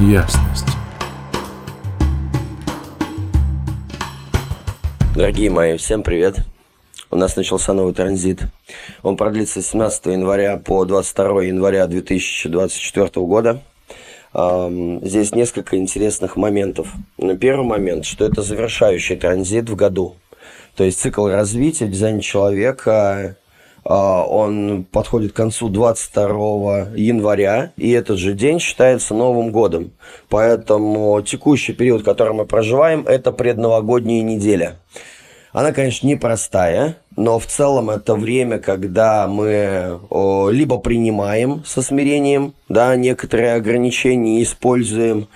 ясность. Дорогие мои, всем привет. У нас начался новый транзит. Он продлится с 17 января по 22 января 2024 года. Здесь несколько интересных моментов. Первый момент, что это завершающий транзит в году. То есть цикл развития в дизайне человека он подходит к концу 22 января, и этот же день считается Новым годом. Поэтому текущий период, который мы проживаем, это предновогодняя неделя. Она, конечно, непростая, но в целом это время, когда мы о, либо принимаем со смирением да, некоторые ограничения используем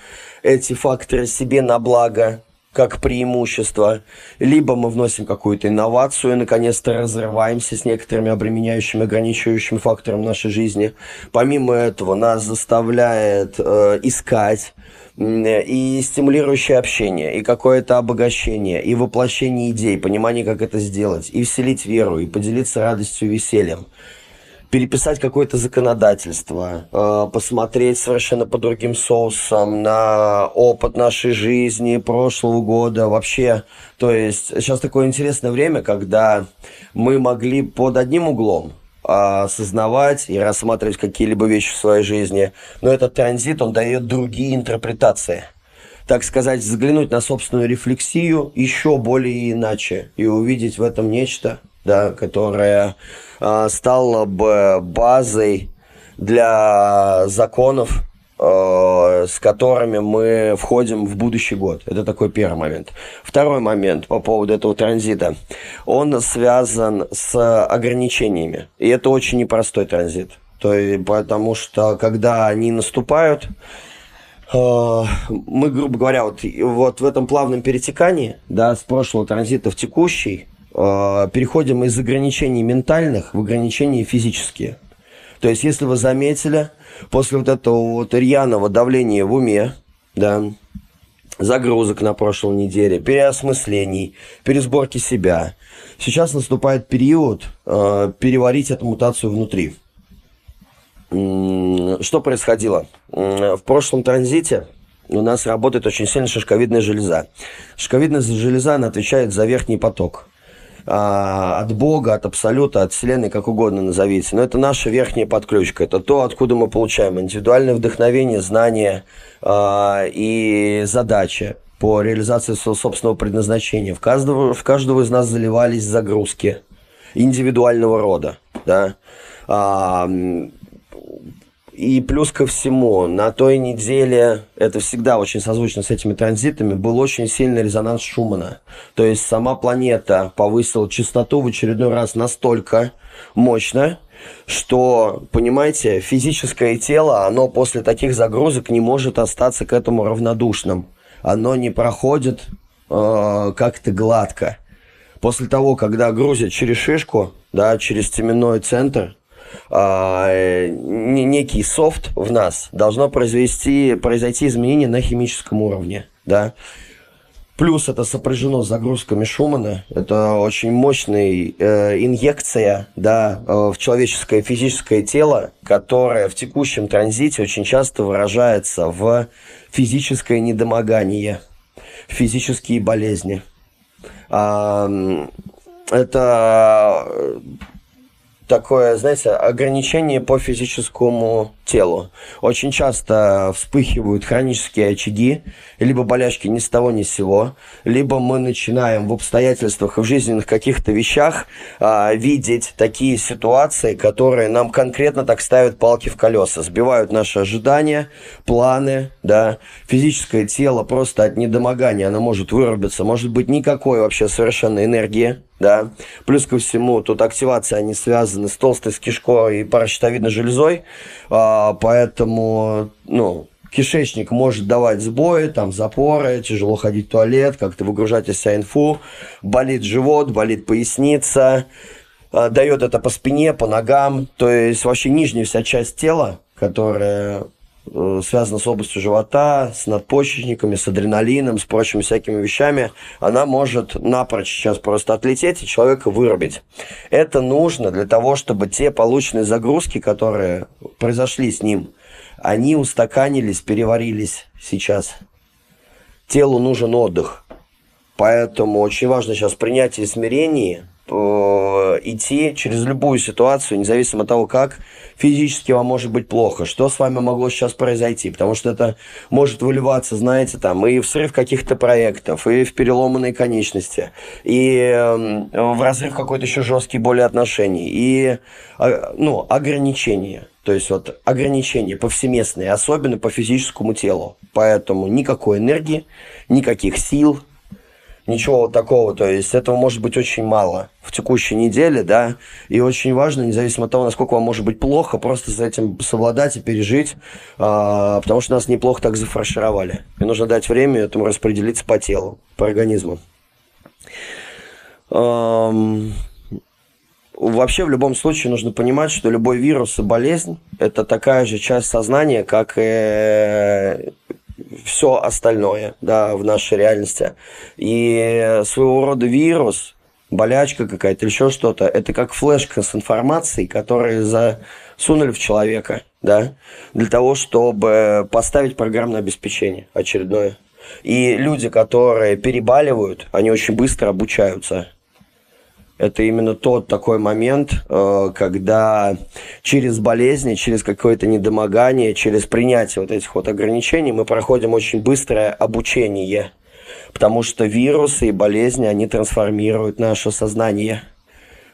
эти факторы себе на благо, как преимущество, либо мы вносим какую-то инновацию и наконец-то разрываемся с некоторыми обременяющими, ограничивающими факторами нашей жизни. Помимо этого, нас заставляет э, искать и стимулирующее общение, и какое-то обогащение, и воплощение идей, понимание, как это сделать, и вселить веру, и поделиться радостью и весельем переписать какое-то законодательство, э, посмотреть совершенно по другим соусам на опыт нашей жизни прошлого года вообще. То есть сейчас такое интересное время, когда мы могли под одним углом осознавать и рассматривать какие-либо вещи в своей жизни, но этот транзит, он дает другие интерпретации так сказать, взглянуть на собственную рефлексию еще более иначе и увидеть в этом нечто, да, которое э, стало бы базой для законов, э, с которыми мы входим в будущий год. Это такой первый момент. Второй момент по поводу этого транзита. Он связан с ограничениями. И это очень непростой транзит. То есть, потому что когда они наступают, э, мы, грубо говоря, вот, вот в этом плавном перетекании, да, с прошлого транзита в текущий, переходим из ограничений ментальных в ограничения физические. То есть, если вы заметили, после вот этого вот рьяного давления в уме, да, загрузок на прошлой неделе, переосмыслений, пересборки себя, сейчас наступает период э, переварить эту мутацию внутри. Что происходило? В прошлом транзите у нас работает очень сильно шишковидная железа. Шишковидная железа, она отвечает за верхний поток а, от Бога, от Абсолюта, от Вселенной, как угодно назовите. Но это наша верхняя подключка. Это то, откуда мы получаем индивидуальное вдохновение, знания а, и задачи по реализации своего собственного предназначения. В каждого, в каждого из нас заливались загрузки индивидуального рода. Да? А, и плюс ко всему, на той неделе, это всегда очень созвучно с этими транзитами, был очень сильный резонанс Шумана. То есть сама планета повысила частоту в очередной раз настолько мощно, что, понимаете, физическое тело, оно после таких загрузок не может остаться к этому равнодушным. Оно не проходит э, как-то гладко. После того, когда грузят через шишку, да, через теменной центр, э, некий софт в нас, должно произвести, произойти изменение на химическом уровне, да. Плюс это сопряжено с загрузками Шумана. Это очень мощная э, инъекция да, э, в человеческое физическое тело, которая в текущем транзите очень часто выражается в физическое недомогание, физические болезни. Э, это такое, знаете, ограничение по физическому телу. Очень часто вспыхивают хронические очаги, либо болячки ни с того ни с сего, либо мы начинаем в обстоятельствах и в жизненных каких-то вещах а, видеть такие ситуации, которые нам конкретно так ставят палки в колеса, сбивают наши ожидания, планы, да, физическое тело просто от недомогания, оно может вырубиться, может быть никакой вообще совершенно энергии, да. Плюс ко всему, тут активация, они связаны с толстой с кишкой и паращитовидной железой, а, поэтому, ну, кишечник может давать сбои, там, запоры, тяжело ходить в туалет, как-то выгружать из себя инфу, болит живот, болит поясница, а, дает это по спине, по ногам, то есть вообще нижняя вся часть тела, которая связана с областью живота, с надпочечниками, с адреналином, с прочими всякими вещами, она может напрочь сейчас просто отлететь и человека вырубить. Это нужно для того, чтобы те полученные загрузки, которые произошли с ним, они устаканились, переварились сейчас. Телу нужен отдых. Поэтому очень важно сейчас принятие смирения, Э, идти через любую ситуацию, независимо от того, как физически вам может быть плохо, что с вами могло сейчас произойти, потому что это может выливаться, знаете, там и в срыв каких-то проектов, и в переломанные конечности, и э, в разрыв какой-то еще жесткий более отношений, и э, ну, ограничения. То есть вот ограничения повсеместные, особенно по физическому телу. Поэтому никакой энергии, никаких сил, ничего такого, то есть этого может быть очень мало в текущей неделе, да, и очень важно, независимо от того, насколько вам может быть плохо, просто с этим совладать и пережить, а, потому что нас неплохо так зафаршировали. И нужно дать время этому распределиться по телу, по организму. Эм, вообще, в любом случае, нужно понимать, что любой вирус и болезнь – это такая же часть сознания, как и все остальное, да, в нашей реальности. И своего рода вирус, болячка какая-то еще что-то, это как флешка с информацией, которую засунули в человека, да, для того, чтобы поставить программное обеспечение очередное. И люди, которые перебаливают, они очень быстро обучаются это именно тот такой момент, э, когда через болезни, через какое-то недомогание, через принятие вот этих вот ограничений мы проходим очень быстрое обучение. Потому что вирусы и болезни, они трансформируют наше сознание.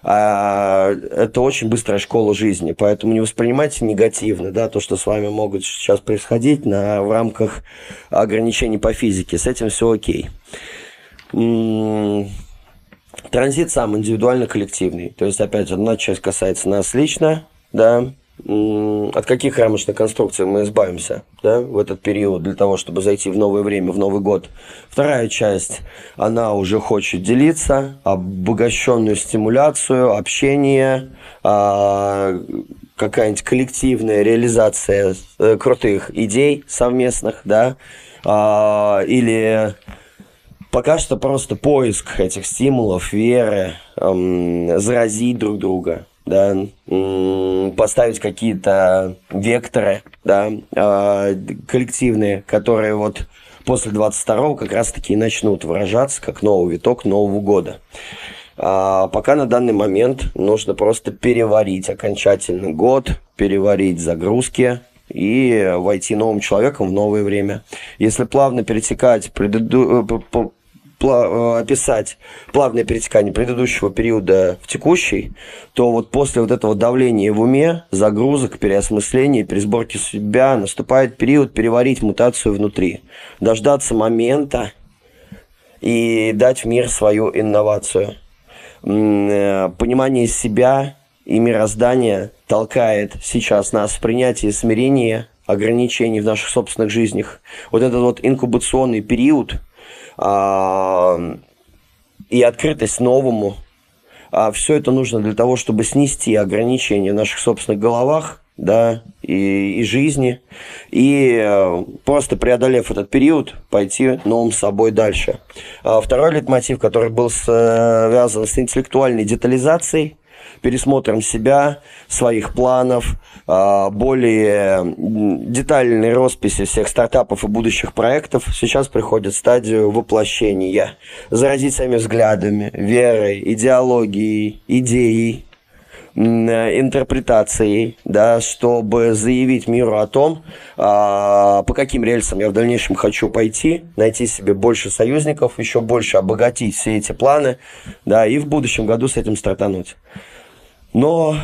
А это очень быстрая школа жизни, поэтому не воспринимайте негативно, да, то, что с вами могут сейчас происходить на, в рамках ограничений по физике. С этим все окей. Транзит сам индивидуально-коллективный. То есть, опять одна часть касается нас лично, да, от каких рамочных конструкций мы избавимся да, в этот период для того, чтобы зайти в новое время, в Новый год. Вторая часть, она уже хочет делиться, обогащенную стимуляцию, общение, а, какая-нибудь коллективная реализация э, крутых идей совместных, да, а, или Пока что просто поиск этих стимулов, веры, эм, заразить друг друга, да, эм, поставить какие-то векторы, да, э, коллективные, которые вот после 22-го как раз-таки и начнут выражаться как новый виток Нового года. А пока на данный момент нужно просто переварить окончательно год, переварить загрузки, и войти новым человеком в новое время. Если плавно перетекать преду... Э, описать плавное перетекание предыдущего периода в текущий, то вот после вот этого давления в уме, загрузок, переосмысления, пересборки себя наступает период переварить мутацию внутри, дождаться момента и дать в мир свою инновацию. Э, понимание себя и мироздания толкает сейчас нас в принятие смирения ограничений в наших собственных жизнях. Вот этот вот инкубационный период – и открытость новому. А все это нужно для того, чтобы снести ограничения в наших собственных головах, да, и, и жизни, и э, просто преодолев этот период, пойти новым собой дальше. А второй лейтмотив, который был связан с интеллектуальной детализацией, пересмотром себя, своих планов, а, более детальной росписи всех стартапов и будущих проектов сейчас приходит в стадию воплощения. Заразить своими взглядами, верой, идеологией, идеей, интерпретацией, да, чтобы заявить миру о том, а, по каким рельсам я в дальнейшем хочу пойти, найти себе больше союзников, еще больше обогатить все эти планы, да, и в будущем году с этим стартануть. Но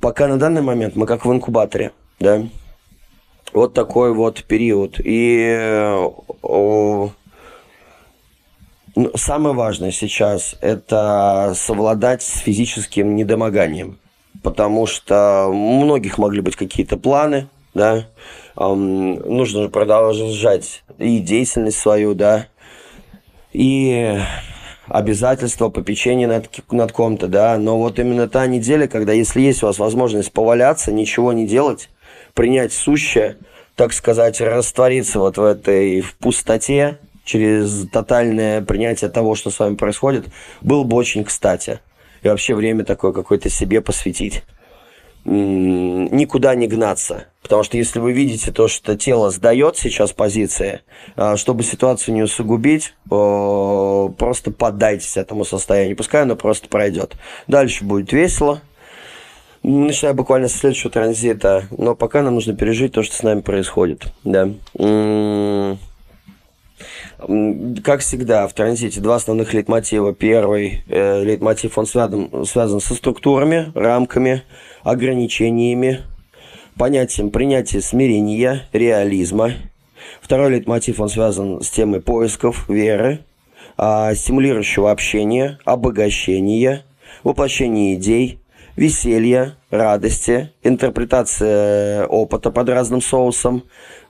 пока на данный момент мы как в инкубаторе, да, вот такой вот период. И о, ну, самое важное сейчас – это совладать с физическим недомоганием. Потому что у многих могли быть какие-то планы, да, эм, нужно продолжать и деятельность свою, да, и обязательства, попечение над, над ком-то, да, но вот именно та неделя, когда если есть у вас возможность поваляться, ничего не делать, принять сущее, так сказать, раствориться вот в этой в пустоте, через тотальное принятие того, что с вами происходит, было бы очень кстати. И вообще время такое какое-то себе посвятить. Никуда не гнаться. Потому что если вы видите то, что тело сдает сейчас позиции, а, чтобы ситуацию не усугубить, просто поддайтесь этому состоянию. Пускай оно просто пройдет. Дальше будет весело. Начиная буквально с следующего транзита. Но пока нам нужно пережить то, что с нами происходит. Да. Как всегда, в транзите два основных лейтмотива. Первый э, лейтмотив, он связан, связан со структурами, рамками, ограничениями, понятием принятия смирения, реализма. Второй лейтмотив, он связан с темой поисков, веры, а, стимулирующего общения, обогащения, воплощения идей, веселья, радости, интерпретация опыта под разным соусом,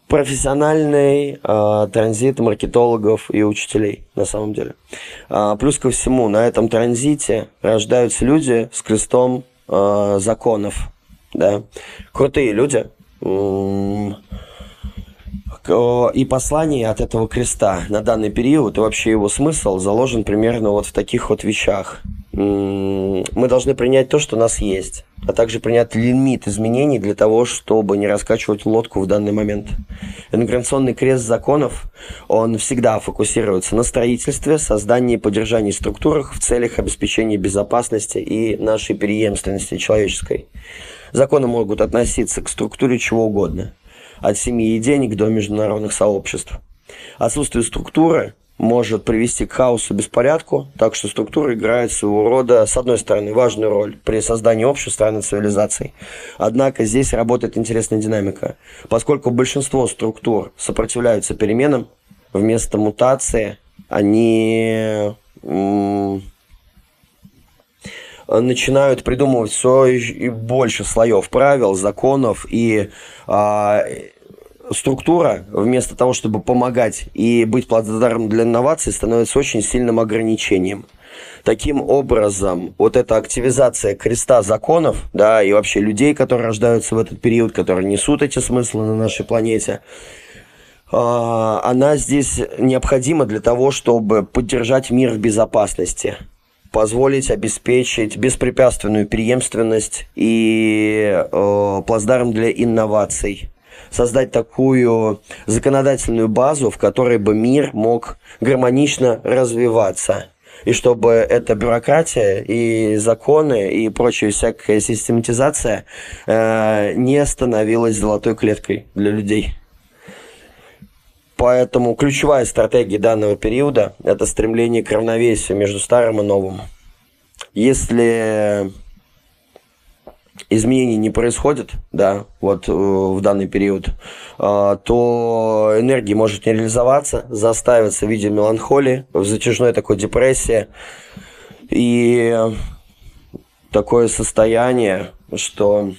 профессиональный э, транзит маркетологов и учителей, на самом деле. А, плюс ко всему, на этом транзите рождаются люди с крестом э, законов. Да? Крутые люди. И послание от этого креста на данный период, и вообще его смысл заложен примерно вот в таких вот вещах – мы должны принять то, что у нас есть, а также принять лимит изменений для того, чтобы не раскачивать лодку в данный момент. Интеграционный крест законов, он всегда фокусируется на строительстве, создании и поддержании структур в целях обеспечения безопасности и нашей преемственности человеческой. Законы могут относиться к структуре чего угодно, от семьи и денег до международных сообществ. Отсутствие структуры может привести к хаосу, беспорядку, так что структура играет своего рода, с одной стороны, важную роль при создании общества и цивилизаций. Однако здесь работает интересная динамика. Поскольку большинство структур сопротивляются переменам, вместо мутации они начинают придумывать все и больше слоев правил, законов и а, структура, вместо того, чтобы помогать и быть плацдармом для инноваций, становится очень сильным ограничением. Таким образом, вот эта активизация креста законов, да, и вообще людей, которые рождаются в этот период, которые несут эти смыслы на нашей планете, а, она здесь необходима для того, чтобы поддержать мир в безопасности, позволить обеспечить беспрепятственную преемственность и э, плацдарм для инноваций создать такую законодательную базу, в которой бы мир мог гармонично развиваться. И чтобы эта бюрократия и законы и прочая всякая систематизация э, не становилась золотой клеткой для людей. Поэтому ключевая стратегия данного периода – это стремление к равновесию между старым и новым. Если изменений не происходит, да, вот э, в данный период, э, то энергия может не реализоваться, заставиться в виде меланхолии, в затяжной такой депрессии. И такое состояние, что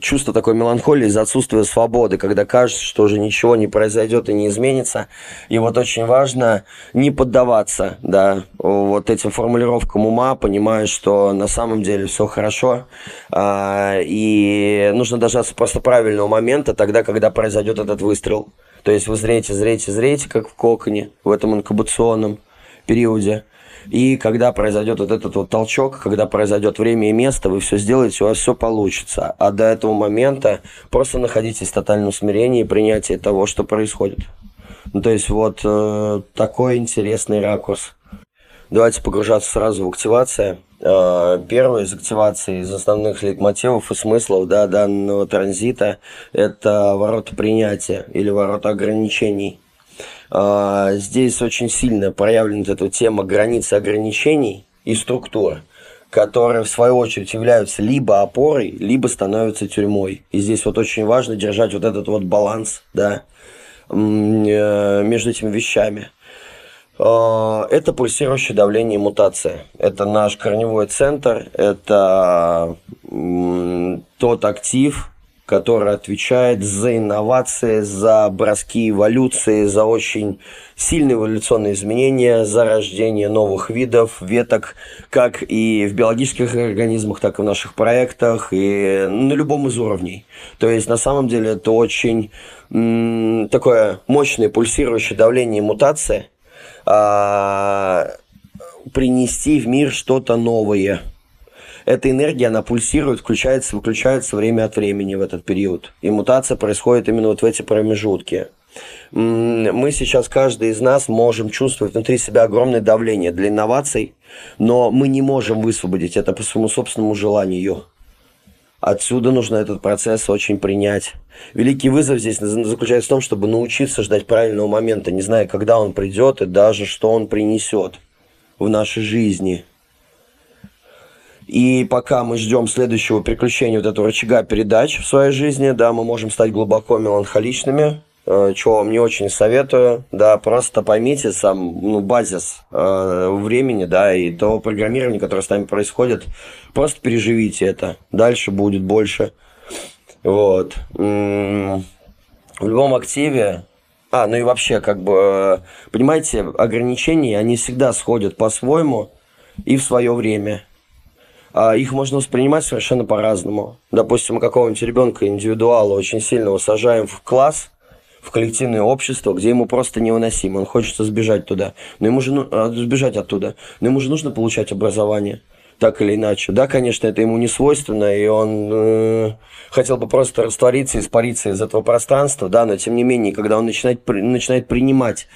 чувство такой меланхолии из-за отсутствия свободы, когда кажется, что уже ничего не произойдет и не изменится. И вот очень важно не поддаваться, да, вот этим формулировкам ума, понимая, что на самом деле все хорошо, а, и нужно дождаться просто правильного момента, тогда, когда произойдет этот выстрел. То есть вы зрите, зрите, зрите, как в коконе, в этом инкубационном периоде. И когда произойдет вот этот вот толчок, когда произойдет время и место, вы все сделаете, у вас все получится. А до этого момента просто находитесь в тотальном смирении и принятии того, что происходит. Ну, то есть вот э, такой интересный ракурс. Давайте погружаться сразу в активацию. Э, первая из активаций, из основных лейтмотивов и смыслов да, данного транзита – это ворота принятия или ворота ограничений – здесь очень сильно проявлена эта тема границ ограничений и структур, которые в свою очередь являются либо опорой, либо становятся тюрьмой. И здесь вот очень важно держать вот этот вот баланс, да, э, между этими вещами. А, это пульсирующее давление и мутация. Это наш корневой центр, это тот актив, который отвечает за инновации, за броски эволюции, за очень сильные эволюционные изменения, за рождение новых видов, веток, как и в биологических организмах, так и в наших проектах, и на любом из уровней. То есть, на самом деле, это очень м- такое мощное пульсирующее давление и мутация, а- принести в мир что-то новое – эта энергия, она пульсирует, включается, выключается время от времени в этот период. И мутация происходит именно вот в эти промежутки. Мы сейчас, каждый из нас, можем чувствовать внутри себя огромное давление для инноваций, но мы не можем высвободить это по своему собственному желанию. Отсюда нужно этот процесс очень принять. Великий вызов здесь заключается в том, чтобы научиться ждать правильного момента, не зная, когда он придет и даже что он принесет в нашей жизни. И пока мы ждем следующего приключения вот этого рычага передач в своей жизни, да, мы можем стать глубоко меланхоличными, э, чего вам не очень советую, да, просто поймите сам, ну, базис э, времени, да, и того программирования, которое с нами происходит, просто переживите это, дальше будет больше, вот. В любом активе, а, ну и вообще, как бы, э, понимаете, ограничения, они всегда сходят по-своему и в свое время – их можно воспринимать совершенно по-разному. Допустим, мы какого-нибудь ребенка индивидуала очень сильного сажаем в класс, в коллективное общество, где ему просто невыносимо, он хочет сбежать туда, но ему же ну, сбежать оттуда, но ему же нужно получать образование, так или иначе. Да, конечно, это ему не свойственно, и он э, хотел бы просто раствориться, испариться из этого пространства, да, но тем не менее, когда он начинает, начинает принимать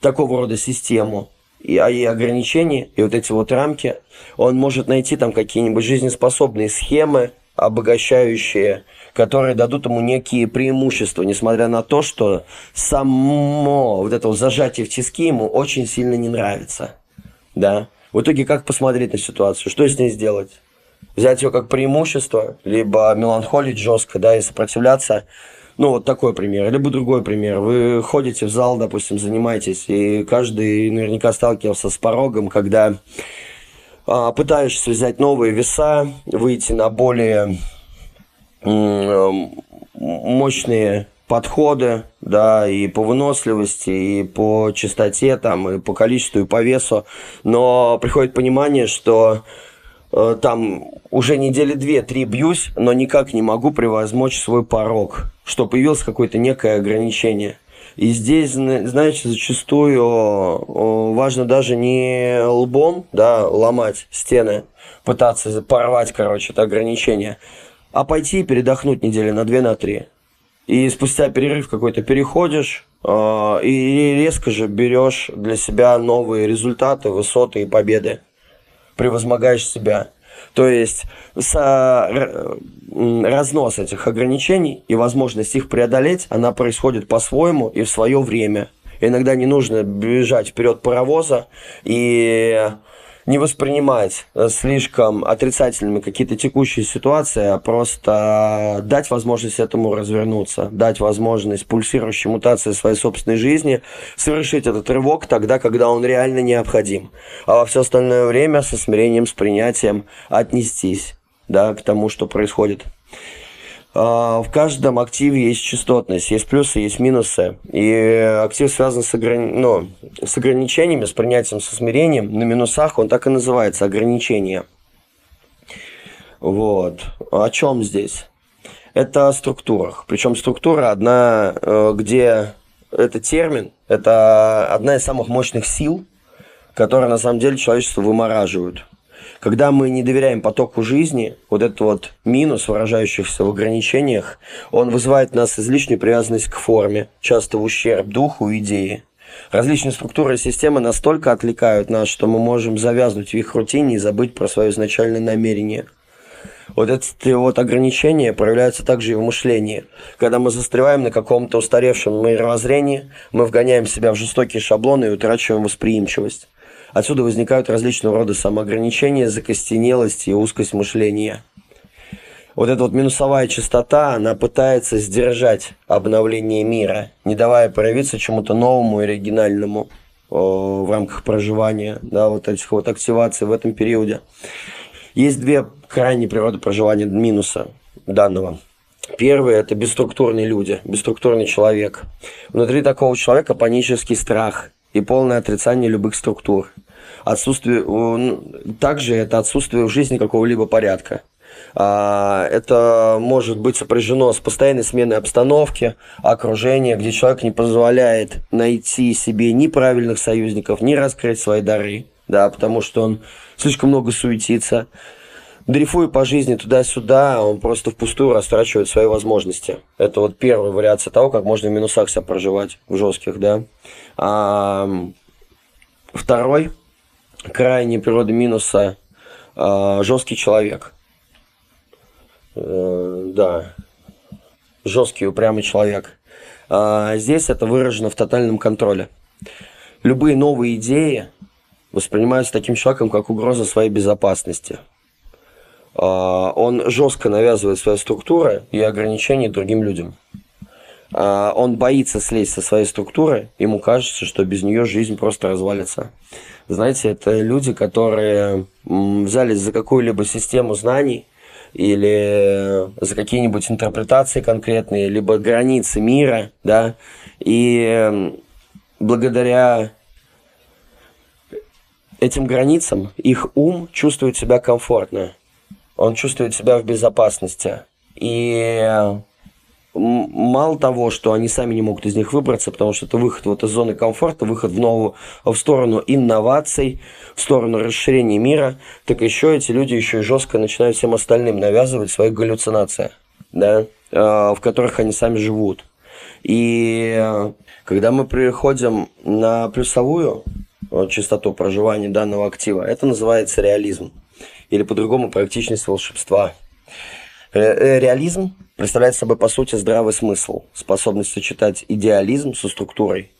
такого рода систему, и, а и ограничения, и вот эти вот рамки, он может найти там какие-нибудь жизнеспособные схемы, обогащающие, которые дадут ему некие преимущества, несмотря на то, что само вот это вот зажатие в тиски ему очень сильно не нравится. Да? В итоге как посмотреть на ситуацию, что с ней сделать? Взять ее как преимущество, либо меланхолить жестко, да, и сопротивляться – ну, вот такой пример. Либо другой пример. Вы ходите в зал, допустим, занимаетесь, и каждый наверняка сталкивался с порогом, когда а, пытаешься взять новые веса, выйти на более мощные подходы, да, и по выносливости, и по частоте, там, и по количеству, и по весу, но приходит понимание, что там уже недели две-три бьюсь, но никак не могу превозмочь свой порог что появилось какое-то некое ограничение. И здесь, знаете, зачастую важно даже не лбом да, ломать стены, пытаться порвать, короче, это ограничение, а пойти и передохнуть недели на две, на три. И спустя перерыв какой-то переходишь, э, и резко же берешь для себя новые результаты, высоты и победы. Превозмогаешь себя. То есть со, разнос этих ограничений и возможность их преодолеть, она происходит по-своему и в свое время. Иногда не нужно бежать вперед паровоза и не воспринимать э, слишком отрицательными какие-то текущие ситуации, а просто дать возможность этому развернуться, дать возможность пульсирующей мутации своей собственной жизни совершить этот рывок тогда, когда он реально необходим. А во все остальное время со смирением, с принятием отнестись да, к тому, что происходит. А, в каждом активе есть частотность, есть плюсы, есть минусы. И актив связан с, ограни... ну, с ограничениями, с принятием, со смирением. На минусах он так и называется – ограничение. Вот. О чем здесь? Это о структурах. Причем структура одна, э, где это термин, это одна из самых мощных сил, которые на самом деле человечество вымораживают. Когда мы не доверяем потоку жизни, вот этот вот минус, выражающийся в ограничениях, он вызывает в нас излишнюю привязанность к форме, часто в ущерб духу и идее. Различные структуры и системы настолько отвлекают нас, что мы можем завязнуть в их рутине и забыть про свое изначальное намерение. Вот эти вот ограничения проявляются также и в мышлении. Когда мы застреваем на каком-то устаревшем мировоззрении, мы вгоняем себя в жестокие шаблоны и утрачиваем восприимчивость. Отсюда возникают различного рода самоограничения, закостенелость и узкость мышления. Вот эта вот минусовая частота, она пытается сдержать обновление мира, не давая проявиться чему-то новому и оригинальному о, в рамках проживания, да, вот этих вот активаций в этом периоде. Есть две крайние природы проживания минуса данного. Первый – это бесструктурные люди, бесструктурный человек. Внутри такого человека панический страх и полное отрицание любых структур. Отсутствие, также это отсутствие в жизни какого-либо порядка. А, это может быть сопряжено с постоянной сменой обстановки, окружения, где человек не позволяет найти себе ни правильных союзников, ни раскрыть свои дары, да, потому что он слишком много суетится, дрейфуя по жизни туда-сюда, он просто впустую растрачивает свои возможности. Это вот первая вариация того, как можно в минусах себя проживать, в жестких, да. А, второй, крайней природы минуса, а, жесткий человек. А, да, жесткий, упрямый человек. А, здесь это выражено в тотальном контроле. Любые новые идеи воспринимаются таким человеком, как угроза своей безопасности. А, он жестко навязывает свои структуры и ограничения другим людям. А, он боится слезть со своей структуры, ему кажется, что без нее жизнь просто развалится. Знаете, это люди, которые взялись за какую-либо систему знаний или за какие-нибудь интерпретации конкретные, либо границы мира, да, и благодаря этим границам их ум чувствует себя комфортно, он чувствует себя в безопасности. И мало того, что они сами не могут из них выбраться, потому что это выход вот из зоны комфорта, выход в новую, в сторону инноваций, в сторону расширения мира, так еще эти люди еще и жестко начинают всем остальным навязывать свои галлюцинации, да, в которых они сами живут. И когда мы приходим на плюсовую частоту проживания данного актива, это называется реализм. Или по-другому практичность волшебства. Э, реализм представляет собой, по сути, здравый смысл, способность сочетать идеализм со структурой.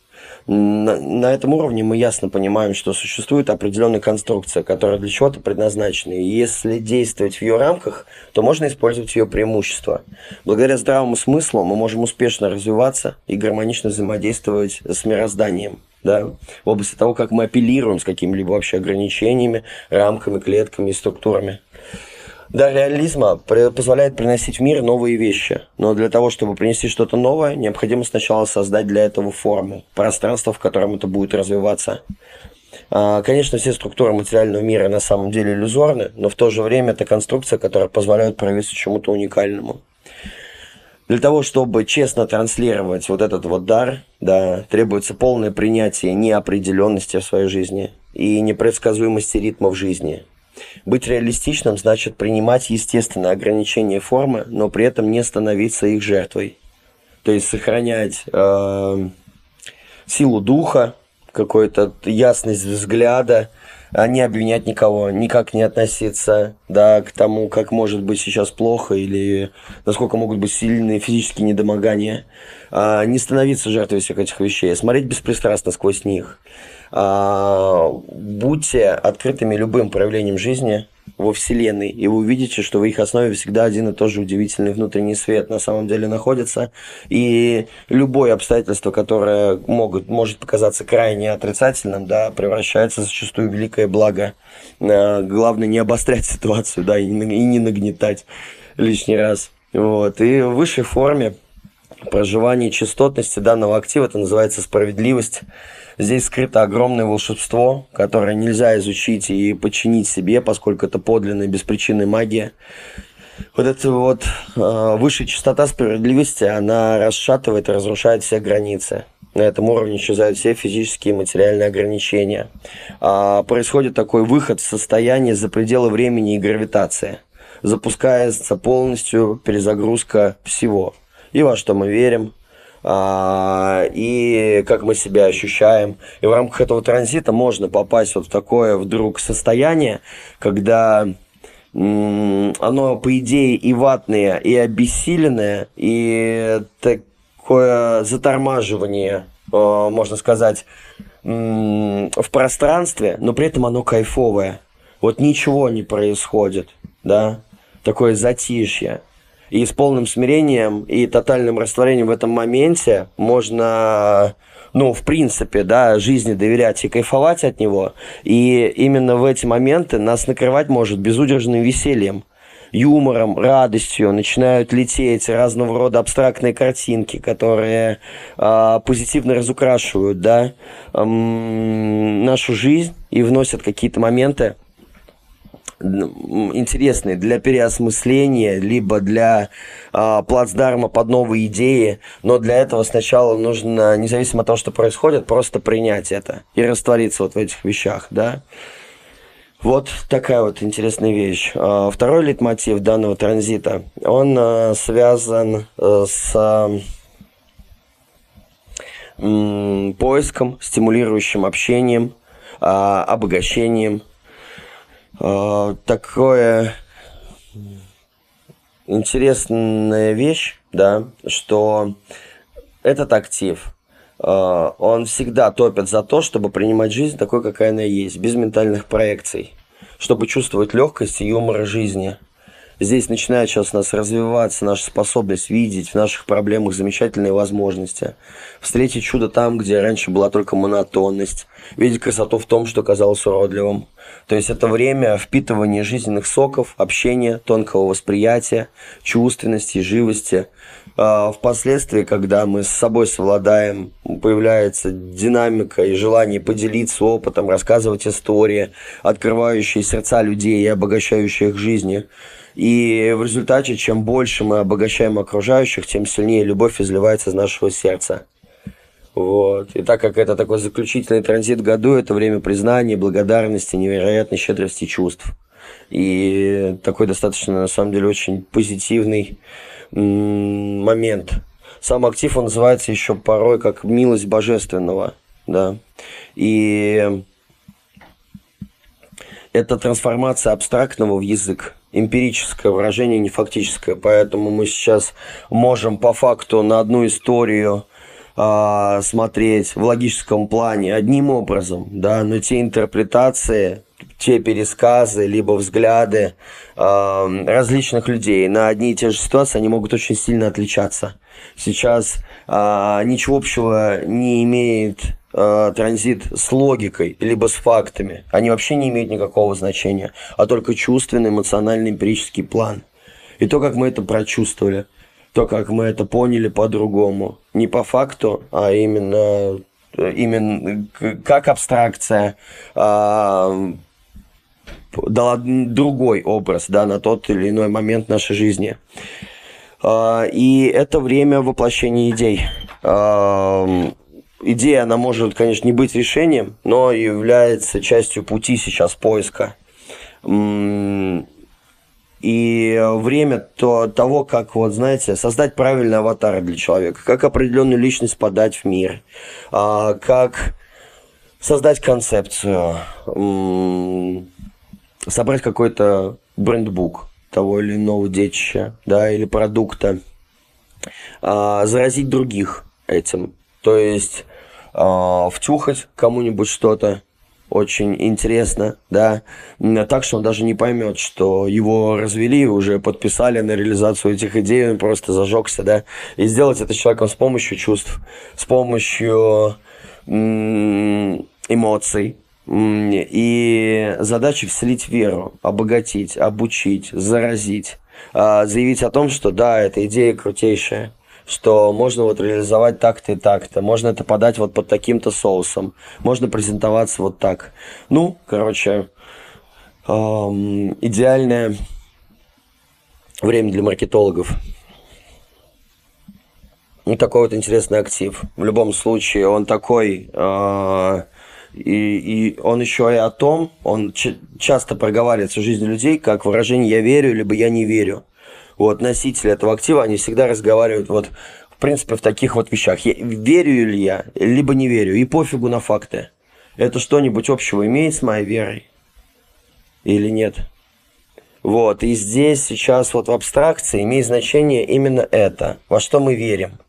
На, на этом уровне мы ясно понимаем, что существует определенная конструкция, которая для чего-то предназначена. И если действовать в ее рамках, то можно использовать ее преимущества. Благодаря здравому смыслу мы можем успешно развиваться и гармонично взаимодействовать с мирозданием да, в области того, как мы апеллируем с какими-либо вообще ограничениями, рамками, клетками и структурами. Да, реализма позволяет приносить в мир новые вещи. Но для того, чтобы принести что-то новое, необходимо сначала создать для этого форму, пространство, в котором это будет развиваться. А, конечно, все структуры материального мира на самом деле иллюзорны, но в то же время это конструкция, которая позволяет проявиться чему-то уникальному. Для того, чтобы честно транслировать вот этот вот дар, да, требуется полное принятие неопределенности в своей жизни и непредсказуемости ритма в жизни. Быть реалистичным значит принимать естественные ограничения формы, но при этом не становиться их жертвой. То есть сохранять э, силу духа, какую-то ясность взгляда, не обвинять никого, никак не относиться да, к тому, как может быть сейчас плохо или насколько могут быть сильные физические недомогания. А не становиться жертвой всех этих вещей, а смотреть беспристрастно сквозь них. А, будьте открытыми любым проявлением жизни во Вселенной, и вы увидите, что в их основе всегда один и тот же удивительный внутренний свет на самом деле находится, и любое обстоятельство, которое могут, может показаться крайне отрицательным, да, превращается зачастую в великое благо. А, главное не обострять ситуацию, да, и не нагнетать лишний раз. Вот. И в высшей форме проживания частотности данного актива, это называется справедливость, Здесь скрыто огромное волшебство, которое нельзя изучить и подчинить себе, поскольку это подлинная беспричинная магия. Вот эта вот э, высшая частота справедливости, она расшатывает и разрушает все границы. На этом уровне исчезают все физические и материальные ограничения. А, происходит такой выход в состояние за пределы времени и гравитации. Запускается полностью перезагрузка всего. И во что мы верим, а, и как мы себя ощущаем. И в рамках этого транзита можно попасть вот в такое вдруг состояние, когда оно, по идее, и ватное, и обессиленное, и такое затормаживание, а, можно сказать, в пространстве, но при этом оно кайфовое. Вот ничего не происходит, да, такое затишье. И с полным смирением и тотальным растворением в этом моменте можно, ну, в принципе, да, жизни доверять и кайфовать от него. И именно в эти моменты нас накрывать может безудержным весельем юмором, радостью, начинают лететь разного рода абстрактные картинки, которые э, позитивно разукрашивают да, эм, нашу жизнь и вносят какие-то моменты интересные для переосмысления, либо для э, плацдарма под новые идеи, но для этого сначала нужно, независимо от того, что происходит, просто принять это и раствориться вот в этих вещах, да. Вот такая вот интересная вещь. А, второй лейтмотив данного транзита, он а, связан э, с поиском, стимулирующим общением, а, обогащением. Такое интересная вещь, да, что этот актив, а, он всегда топит за то, чтобы принимать жизнь такой, какая она есть, без ментальных проекций, чтобы чувствовать легкость и юмор жизни. Здесь начинает сейчас у нас развиваться наша способность видеть в наших проблемах замечательные возможности. Встретить чудо там, где раньше была только монотонность. Видеть красоту в том, что казалось уродливым. То есть это время впитывания жизненных соков, общения, тонкого восприятия, чувственности, живости – а, впоследствии, когда мы с собой совладаем, появляется динамика и желание поделиться опытом, рассказывать истории, открывающие сердца людей и обогащающие их жизни. И в результате, чем больше мы обогащаем окружающих, тем сильнее любовь изливается из нашего сердца. Вот. И так как это такой заключительный транзит году, это время признания, благодарности, невероятной щедрости чувств. И такой достаточно, на самом деле, очень позитивный момент. Сам актив, он называется еще порой как милость божественного, да. И это трансформация абстрактного в язык, эмпирическое выражение, не фактическое. Поэтому мы сейчас можем по факту на одну историю э, смотреть в логическом плане одним образом, да, но те интерпретации, те пересказы, либо взгляды э, различных людей на одни и те же ситуации, они могут очень сильно отличаться. Сейчас э, ничего общего не имеет э, транзит с логикой, либо с фактами. Они вообще не имеют никакого значения, а только чувственный, эмоциональный, эмпирический план. И то, как мы это прочувствовали, то, как мы это поняли по-другому. Не по факту, а именно именно как абстракция, дала другой образ да, на тот или иной момент нашей жизни. А, и это время воплощения идей. Идея, она может, конечно, не быть решением, но является частью пути сейчас поиска. И время то, того, как, вот, знаете, создать правильный аватар для человека, как определенную личность подать в мир, а, как создать концепцию, собрать какой-то брендбук того или иного детища, да, или продукта, а, заразить других этим. То есть а, втюхать кому-нибудь что-то очень интересно, да, так что он даже не поймет, что его развели, уже подписали на реализацию этих идей, он просто зажегся, да, и сделать это человеком с помощью чувств, с помощью эмоций, и задача вселить веру, обогатить, обучить, заразить, а, заявить о том, что да, эта идея крутейшая, что можно вот реализовать так-то и так-то, можно это подать вот под таким-то соусом, можно презентоваться вот так. Ну, короче, эм, идеальное время для маркетологов. Ну, такой вот интересный актив. В любом случае, он такой... Э, и, и он еще и о том, он часто проговаривается в жизни людей, как выражение «я верю» либо «я не верю». Вот носители этого актива, они всегда разговаривают вот в принципе в таких вот вещах. Я, верю ли я, либо не верю, и пофигу на факты. Это что-нибудь общего имеет с моей верой или нет? Вот, и здесь сейчас вот в абстракции имеет значение именно это, во что мы верим.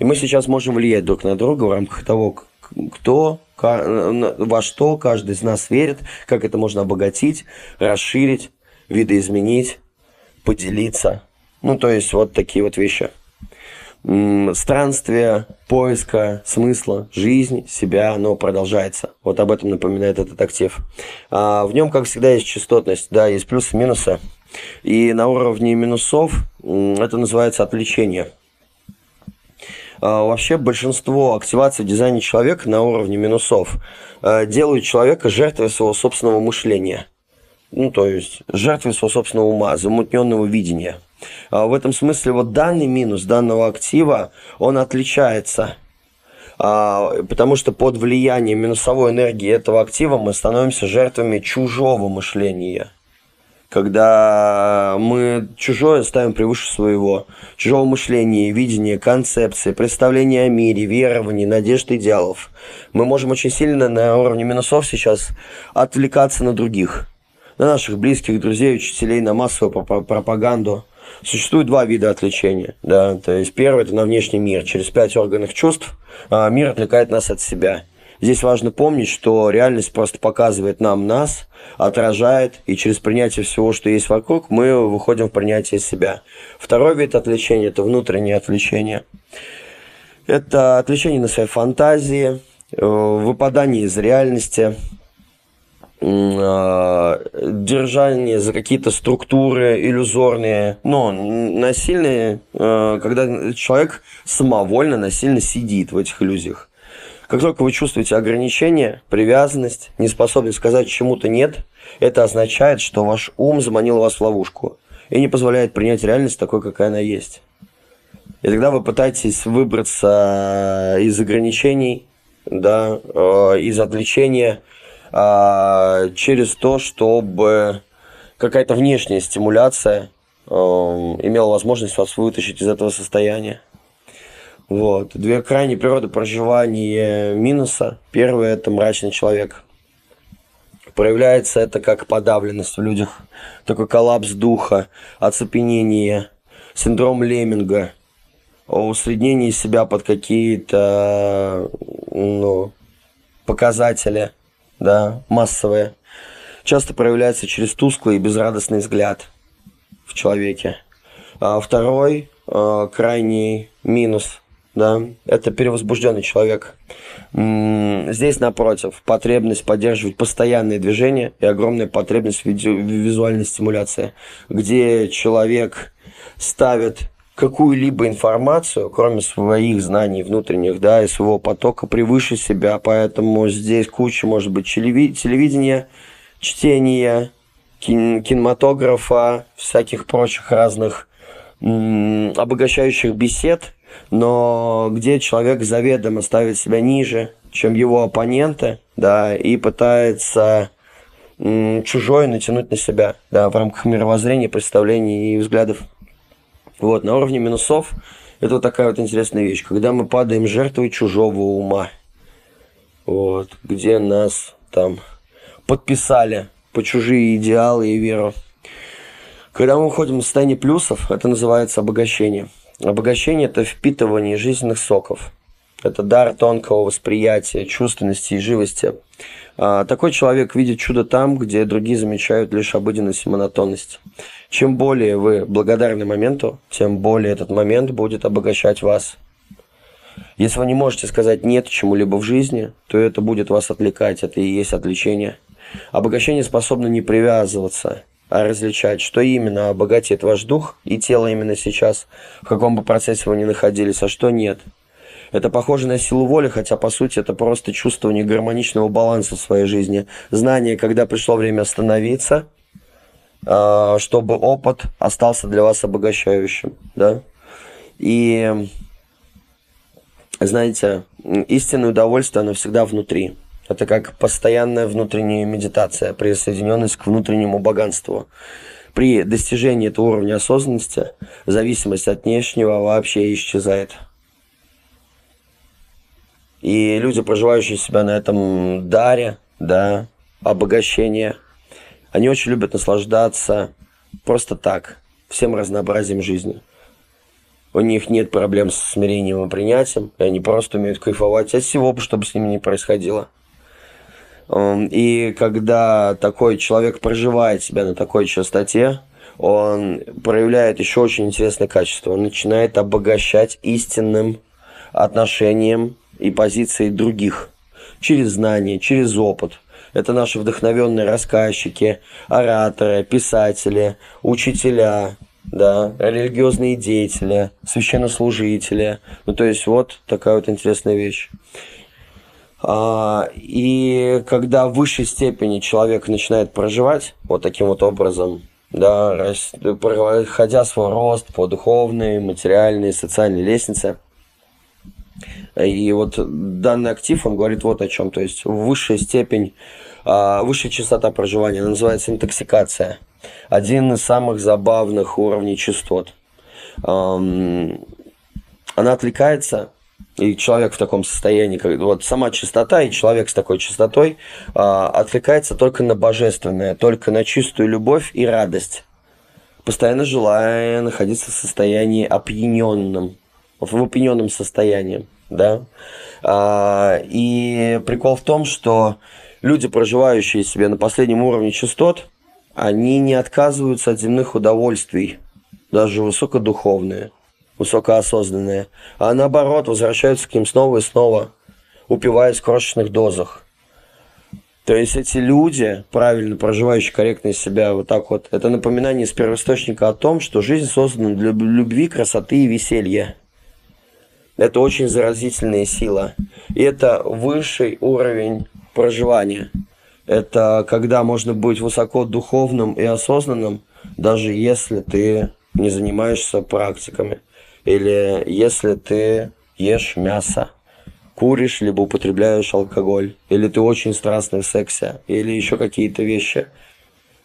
И мы сейчас можем влиять друг на друга в рамках того, кто во что каждый из нас верит, как это можно обогатить, расширить, видоизменить, поделиться. Ну, то есть вот такие вот вещи. Странствие поиска смысла жизни, себя, оно продолжается. Вот об этом напоминает этот актив. А в нем, как всегда, есть частотность, да, есть плюсы и минусы. И на уровне минусов это называется отвлечение – а, вообще большинство активаций в дизайне человека на уровне минусов а, делают человека жертвой своего собственного мышления. Ну, то есть жертвой своего собственного ума, замутненного видения. А в этом смысле вот данный минус данного актива, он отличается А, потому что под влиянием минусовой энергии этого актива мы становимся жертвами чужого мышления. Когда мы чужое ставим превыше своего, чужого мышления, видения, концепции, представления о мире, верований, надежд, идеалов, мы можем очень сильно на уровне минусов сейчас отвлекаться на других, на наших близких, друзей, учителей, на массовую пропаганду – Существует два вида отвлечения. Да? То есть первый – это на внешний мир. Через пять органов чувств а, мир отвлекает нас от себя. Здесь важно помнить, что реальность просто показывает нам нас, отражает, и через принятие всего, что есть вокруг, мы выходим в принятие себя. Второй вид отвлечения – это внутреннее отвлечение. Это отвлечение на своей фантазии, э, выпадание из реальности – держание за какие-то структуры иллюзорные, но насильные, а, когда человек самовольно, насильно сидит в этих иллюзиях. Как только вы чувствуете ограничение, привязанность, неспособность сказать чему-то «нет», это означает, что ваш ум заманил вас в ловушку и не позволяет принять реальность такой, какая она есть. И тогда вы пытаетесь выбраться из ограничений, да, а, из отвлечения – а, через то, чтобы какая-то внешняя стимуляция э, имела возможность вас вытащить из этого состояния. Вот. Две крайние природы проживания минуса. Первый – это мрачный человек. Проявляется это как подавленность в людях, такой коллапс духа, оцепенение, синдром Леминга, усреднение себя под какие-то ну, показатели – да, массовые, часто проявляется через тусклый и безрадостный взгляд в человеке. А второй э, крайний минус, да, это перевозбужденный человек. Здесь, напротив, потребность поддерживать постоянные движения и огромная потребность в визуальной стимуляции, где человек ставит какую-либо информацию, кроме своих знаний внутренних, да, и своего потока превыше себя, поэтому здесь куча, может быть, телевидения, чтения, кин кинематографа, всяких прочих разных обогащающих бесед, но где человек заведомо ставит себя ниже, чем его оппоненты, да, и пытается чужое натянуть на себя, да, в рамках мировоззрения, представлений и взглядов. Вот, на уровне минусов это вот такая вот интересная вещь, когда мы падаем жертвой чужого ума. Вот, где нас там подписали по чужие идеалы и веру. Когда мы уходим в состояние плюсов, это называется обогащение. Обогащение – это впитывание жизненных соков. Это дар тонкого восприятия, чувственности и живости. А, такой человек видит чудо там, где другие замечают лишь обыденность и монотонность. Чем более вы благодарны моменту, тем более этот момент будет обогащать вас. Если вы не можете сказать «нет» чему-либо в жизни, то это будет вас отвлекать, это и есть отвлечение. Обогащение способно не привязываться, а различать, что именно обогатит ваш дух и тело именно сейчас, в каком бы процессе вы ни находились, а что нет – это похоже на силу воли, хотя по сути это просто чувствование гармоничного баланса в своей жизни. Знание, когда пришло время остановиться, а, чтобы опыт остался для вас обогащающим. Да? И знаете, истинное удовольствие, оно всегда внутри. Это как постоянная внутренняя медитация, присоединенность к внутреннему богатству. При достижении этого уровня осознанности зависимость от внешнего вообще исчезает. И люди, проживающие себя на этом даре, да, обогащение, они очень любят наслаждаться просто так, всем разнообразием жизни. У них нет проблем с смирением и принятием, и они просто умеют кайфовать от всего, что бы с ними ни происходило. Эм, и когда такой человек проживает себя на такой частоте, он проявляет еще очень интересное качество. Он начинает обогащать истинным отношением и позиции других через знания, через опыт. Это наши вдохновенные рассказчики, ораторы, писатели, учителя, да, религиозные деятели, священнослужители. Ну, то есть вот такая вот интересная вещь. А, и когда в высшей степени человек начинает проживать вот таким вот образом, да, проходя свой рост по духовной, материальной, социальной лестнице – И вот данный актив, он говорит вот о чем. То есть высшая степень, а, высшая частота проживания, она называется интоксикация. Один из самых забавных уровней частот. Она отвлекается и человек в таком состоянии, как вот сама чистота и человек с такой чистотой а, отвлекается только на божественное, только на чистую любовь и радость, постоянно желая находиться в состоянии опьяненном, в опьяненном состоянии, да. А, и прикол в том, что люди, проживающие себе на последнем уровне частот, они не отказываются от земных удовольствий, даже высокодуховные высокоосознанные, а наоборот возвращаются к ним снова и снова, упиваясь в крошечных дозах. То есть эти люди, правильно проживающие корректно себя вот так вот, это напоминание из первоисточника о том, что жизнь создана для любви, красоты и веселья. Это очень заразительная сила. И это высший уровень проживания. Это когда можно быть высоко духовным и осознанным, даже если ты не занимаешься практиками. Или если ты ешь мясо, куришь, либо употребляешь алкоголь, или ты очень страстный в сексе, или еще какие-то вещи,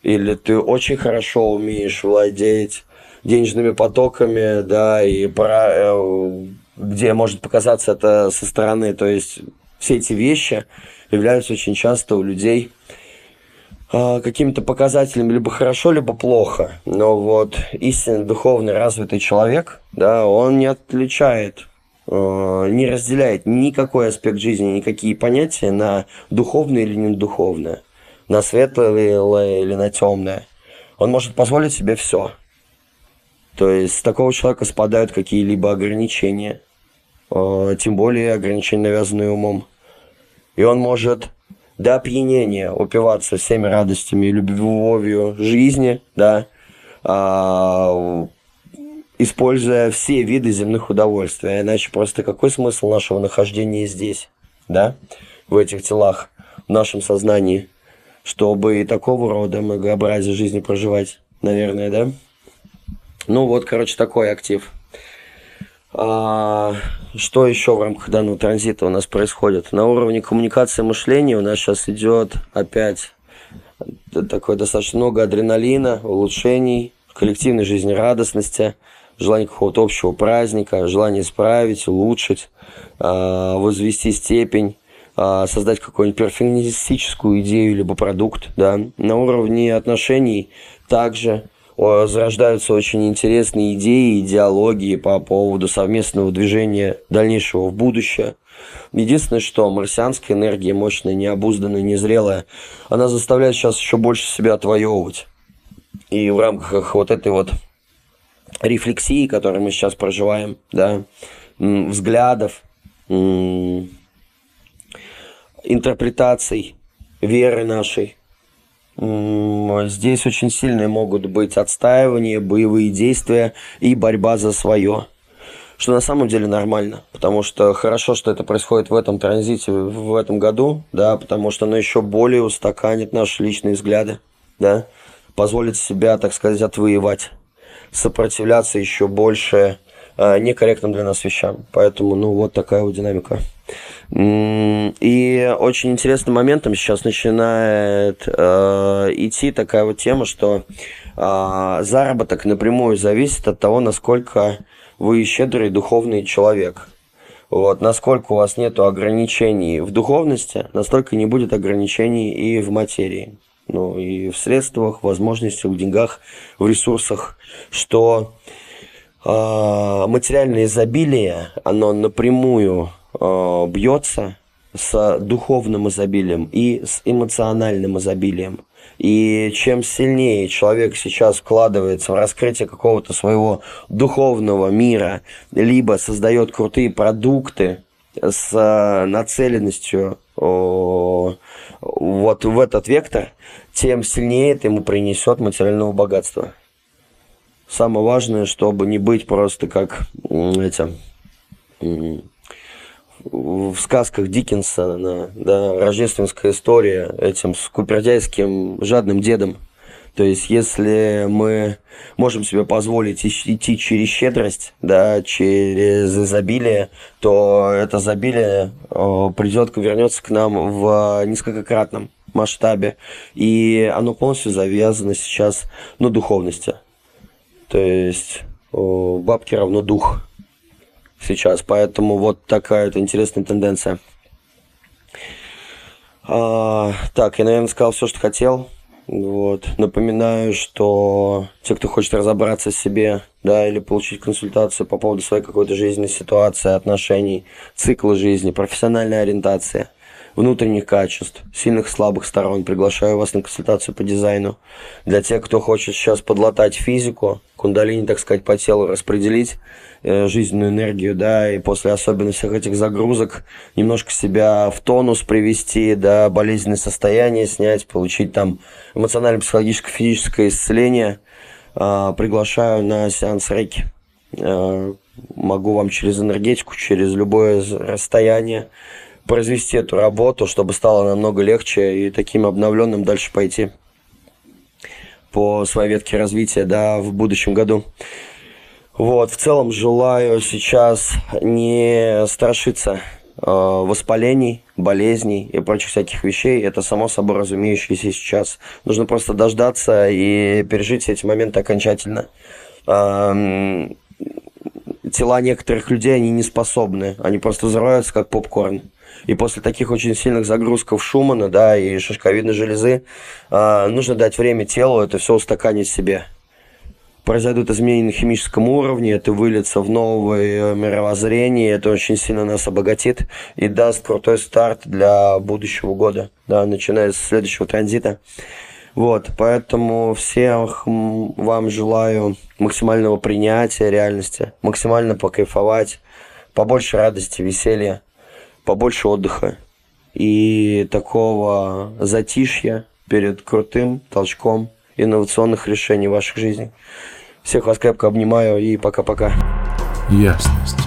или ты очень хорошо умеешь владеть денежными потоками, да, и про, где может показаться это со стороны, то есть все эти вещи являются очень часто у людей а, какими-то показателями либо хорошо, либо плохо. Но вот истинно духовный развитый человек, да, он не отличает а, не разделяет никакой аспект жизни, никакие понятия на духовное или недуховное, на светлое или на темное. Он может позволить себе все. То есть с такого человека спадают какие-либо ограничения, а, тем более ограничения, навязанные умом. И он может до опьянения упиваться всеми радостями любовью жизни, да, а, используя все виды земных удовольствий. А иначе просто какой смысл нашего нахождения здесь, да, в этих телах, в нашем сознании, чтобы и такого рода многообразие жизни проживать, наверное, да? Ну вот, короче, такой актив – а, что еще в рамках данного транзита у нас происходит? На уровне коммуникации мышления у нас сейчас идет опять такое достаточно много адреналина, улучшений, коллективной жизнерадостности, желание какого-то общего праздника, желание исправить, улучшить, а, возвести степень, а, создать какую-нибудь перфекционистическую идею либо продукт. Да. На уровне отношений также зарождаются очень интересные идеи, идеологии по поводу совместного движения дальнейшего в будущее. Единственное, что марсианская энергия мощная, необузданная, незрелая, она заставляет сейчас еще больше себя отвоевывать. И в рамках вот этой вот рефлексии, которую мы сейчас проживаем, да, взглядов, интерпретаций веры нашей, Здесь очень сильные могут быть отстаивания, боевые действия и борьба за свое. Что на самом деле нормально, потому что хорошо, что это происходит в этом транзите в этом году, да, потому что оно еще более устаканит наши личные взгляды, да, позволит себя, так сказать, отвоевать, сопротивляться еще больше э, некорректным для нас вещам. Поэтому, ну, вот такая вот динамика. И очень интересным моментом сейчас начинает э, идти такая вот тема, что э, заработок напрямую зависит от того, насколько вы щедрый духовный человек. Вот, насколько у вас нет ограничений в духовности, настолько не будет ограничений и в материи. Ну, и в средствах, возможностях, в деньгах, в ресурсах, что э, материальное изобилие, оно напрямую э, бьется с духовным изобилием и с эмоциональным изобилием. И чем сильнее человек сейчас вкладывается в раскрытие какого-то своего духовного мира, либо создает крутые продукты с нацеленностью о, вот в этот вектор, тем сильнее это ему принесет материального богатства. Самое важное, чтобы не быть просто как этим в сказках Диккенса, да, рождественская история этим скупердяйским жадным дедом. То есть, если мы можем себе позволить идти через щедрость, да, через изобилие, то это изобилие придет, вернется к нам в несколькократном масштабе. И оно полностью завязано сейчас на духовности. То есть бабки равно дух сейчас. Поэтому вот такая вот интересная тенденция. А, так, я, наверное, сказал все, что хотел. Вот. Напоминаю, что те, кто хочет разобраться в себе, да, или получить консультацию по поводу своей какой-то жизненной ситуации, отношений, цикла жизни, профессиональной ориентации – внутренних качеств, сильных и слабых сторон. Приглашаю вас на консультацию по дизайну. Для тех, кто хочет сейчас подлатать физику, кундалини, так сказать, по телу распределить э, жизненную энергию, да, и после особенно всех этих загрузок немножко себя в тонус привести, да, болезненное состояние снять, получить там эмоционально-психологическое, физическое исцеление, э, приглашаю на сеанс рейки. Э, могу вам через энергетику, через любое расстояние произвести эту работу, чтобы стало намного легче и таким обновленным дальше пойти по своей ветке развития, да, в будущем году. Вот, в целом желаю сейчас не страшиться э, воспалений, болезней и прочих всяких вещей. Это само собой разумеющееся сейчас. Нужно просто дождаться и пережить эти моменты окончательно. Э, тела некоторых людей, они не способны. Они просто взрываются, как попкорн. И после таких очень сильных загрузков Шумана, да, и шишковидной железы, э, нужно дать время телу это все устаканить себе. Произойдут изменения на химическом уровне, это выльется в новое мировоззрение, это очень сильно нас обогатит и даст крутой старт для будущего года, да, начиная с следующего транзита. Вот, поэтому всех вам желаю максимального принятия реальности, максимально покайфовать, побольше радости, веселья побольше отдыха и такого затишья перед крутым толчком инновационных решений в ваших жизнях. Всех вас крепко обнимаю и пока-пока. Ясность.